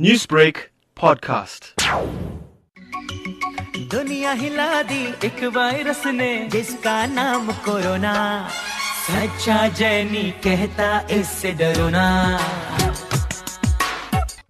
Newsbreak podcast. दुनिया हिला दी एक वायरस ने जिसका नाम कोरोना। सच्चा जैनी कहता इससे डरोना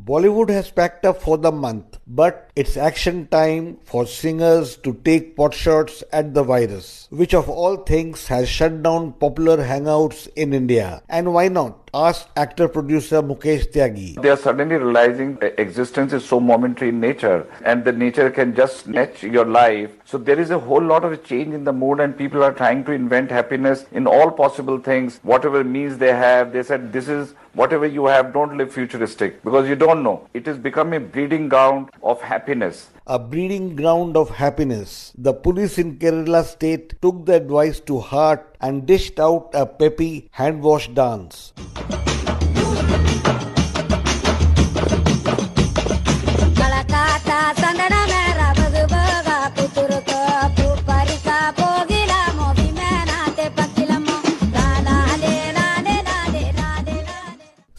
Bollywood has packed up for the month but it's action time for singers to take potshots at the virus, which of all things has shut down popular hangouts in India. And why not? asked actor producer Mukesh Tyagi. They are suddenly realizing existence is so momentary in nature and the nature can just snatch your life. So there is a whole lot of change in the mood and people are trying to invent happiness in all possible things, whatever means they have. They said this is whatever you have, don't live futuristic because you don't know. It has become a breeding ground of happiness. A breeding ground of happiness. The police in Kerala state took the advice to heart and dished out a peppy hand wash dance.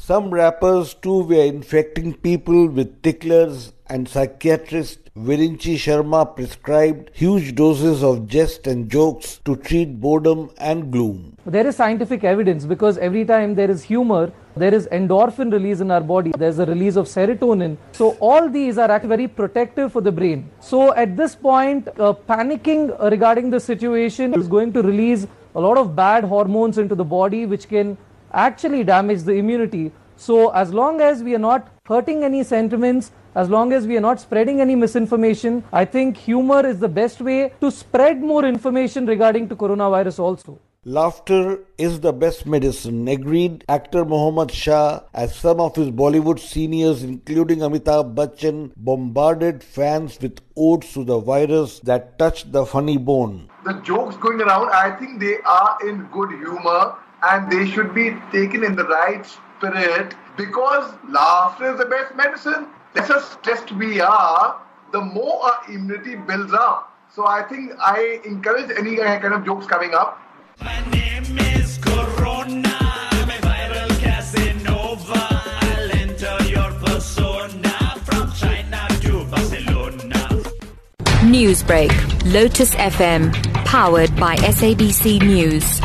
Some rappers too were infecting people with ticklers and psychiatrist Virinchi Sharma prescribed huge doses of jest and jokes to treat boredom and gloom. There is scientific evidence because every time there is humor, there is endorphin release in our body, there's a release of serotonin. So, all these are actually very protective for the brain. So, at this point, uh, panicking regarding the situation is going to release a lot of bad hormones into the body, which can actually damage the immunity. So, as long as we are not hurting any sentiments, as long as we are not spreading any misinformation, I think humor is the best way to spread more information regarding to coronavirus also. Laughter is the best medicine, agreed actor Mohammad Shah, as some of his Bollywood seniors, including Amitabh Bachchan, bombarded fans with odes to the virus that touched the funny bone. The jokes going around, I think they are in good humor and they should be taken in the right spirit because laughter is the best medicine. The less stressed we are, the more our immunity builds up. So I think I encourage any kind of jokes coming up. My name is Corona. I'm a viral Casanova. I'll enter your persona from China to Barcelona. Newsbreak, Lotus FM, powered by SABC News.